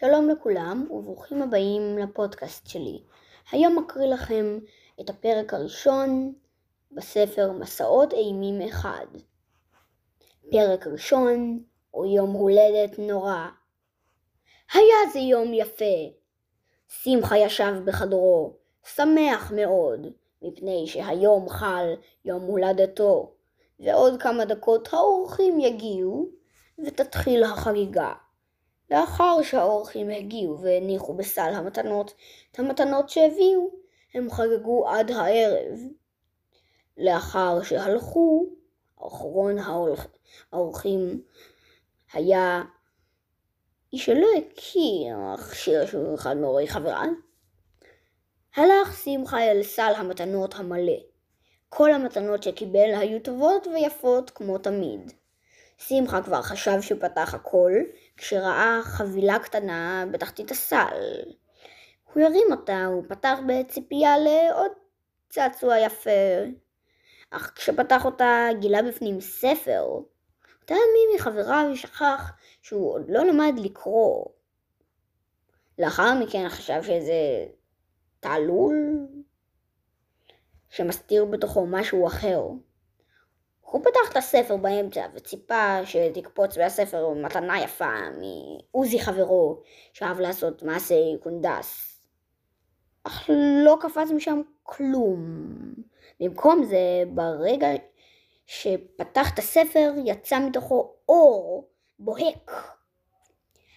שלום לכולם וברוכים הבאים לפודקאסט שלי. היום אקריא לכם את הפרק הראשון בספר מסעות אימים אחד. פרק ראשון הוא יום הולדת נורא. היה זה יום יפה. שמחה ישב בחדרו, שמח מאוד, מפני שהיום חל יום הולדתו, ועוד כמה דקות האורחים יגיעו ותתחיל החגיגה. לאחר שהאורחים הגיעו והניחו בסל המתנות את המתנות שהביאו, הם חגגו עד הערב. לאחר שהלכו, אחרון האורחים היה איש שלא הכיר מכשיר שהוא אחד מהורי חבריו. הלך שמחה אל סל המתנות המלא. כל המתנות שקיבל היו טובות ויפות כמו תמיד. שמחה כבר חשב שפתח הכל, כשראה חבילה קטנה בתחתית הסל. הוא הרים אותה, הוא פתח בציפייה לעוד צעצוע יפה. אך כשפתח אותה גילה בפנים ספר. אותה מי מחבריו שכח שהוא עוד לא למד לקרוא. לאחר מכן חשב שזה תעלול שמסתיר בתוכו משהו אחר. הוא פתח את הספר באמצע וציפה שתקפוץ מהספר מתנה יפה מעוזי חברו שאהב לעשות מעשה קונדס. אך לא קפץ משם כלום. במקום זה, ברגע שפתח את הספר יצא מתוכו אור בוהק.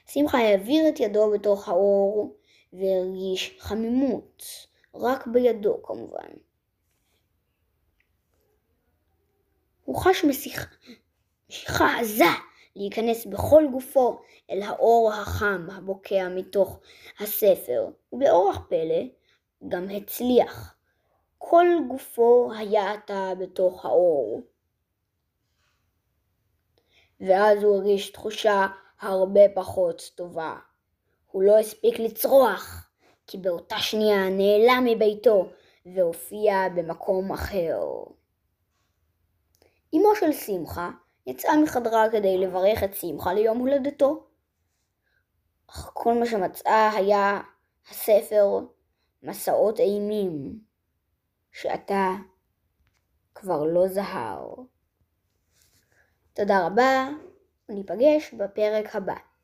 שמחה העביר את ידו בתוך האור והרגיש חמימות, רק בידו כמובן. הוא חש משיכה עזה להיכנס בכל גופו אל האור החם הבוקע מתוך הספר, ובאורח פלא גם הצליח. כל גופו היה עתה בתוך האור. ואז הוא הרגיש תחושה הרבה פחות טובה. הוא לא הספיק לצרוח, כי באותה שנייה נעלם מביתו והופיע במקום אחר. אמו של שמחה יצאה מחדרה כדי לברך את שמחה ליום הולדתו. אך כל מה שמצאה היה הספר מסעות אימים, שעתה כבר לא זהר. תודה רבה, וניפגש בפרק הבא.